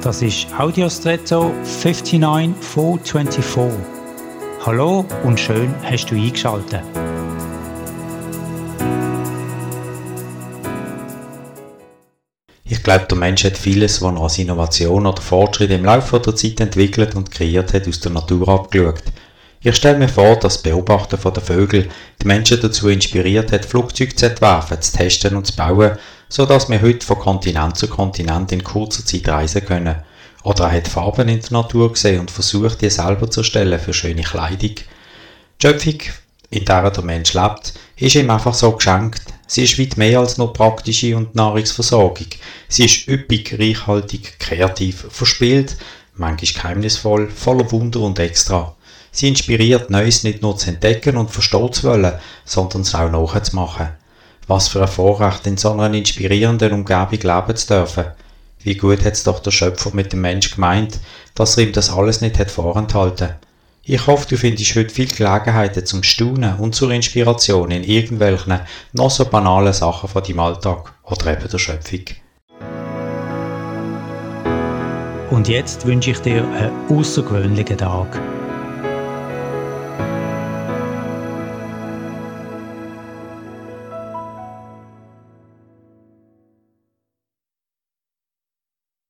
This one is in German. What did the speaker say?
Das ist Audiostretto 59424. Hallo und schön hast du eingeschaltet. Ich glaube, der Mensch hat vieles, was er als Innovation oder Fortschritt im Laufe der Zeit entwickelt und kreiert hat, aus der Natur abgeschaut. Ich stelle mir vor, dass das Beobachten der Vögel die Menschen dazu inspiriert hat, Flugzeuge zu entwerfen, zu testen und zu bauen, so dass wir heute von Kontinent zu Kontinent in kurzer Zeit reisen können. Oder er hat Farben in der Natur gesehen und versucht, die selber zu erstellen für schöne Kleidung. Die Schöpfung, in der der Mensch lebt, ist ihm einfach so geschenkt. Sie ist weit mehr als nur praktische und Nahrungsversorgung. Sie ist üppig, reichhaltig, kreativ, verspielt, manchmal geheimnisvoll, voller Wunder und Extra. Sie inspiriert, Neues nicht nur zu entdecken und verstehen zu wollen, sondern es auch nachzumachen. Was für ein Vorrecht, in so einer inspirierenden Umgebung leben zu dürfen. Wie gut hat es doch der Schöpfer mit dem Mensch gemeint, dass er ihm das alles nicht hat vorenthalten. Ich hoffe, du findest heute viele Gelegenheiten zum Staunen und zur Inspiration in irgendwelchen noch so banalen Sachen von deinem Alltag oder eben der Schöpfung. Und jetzt wünsche ich dir einen außergewöhnlichen Tag.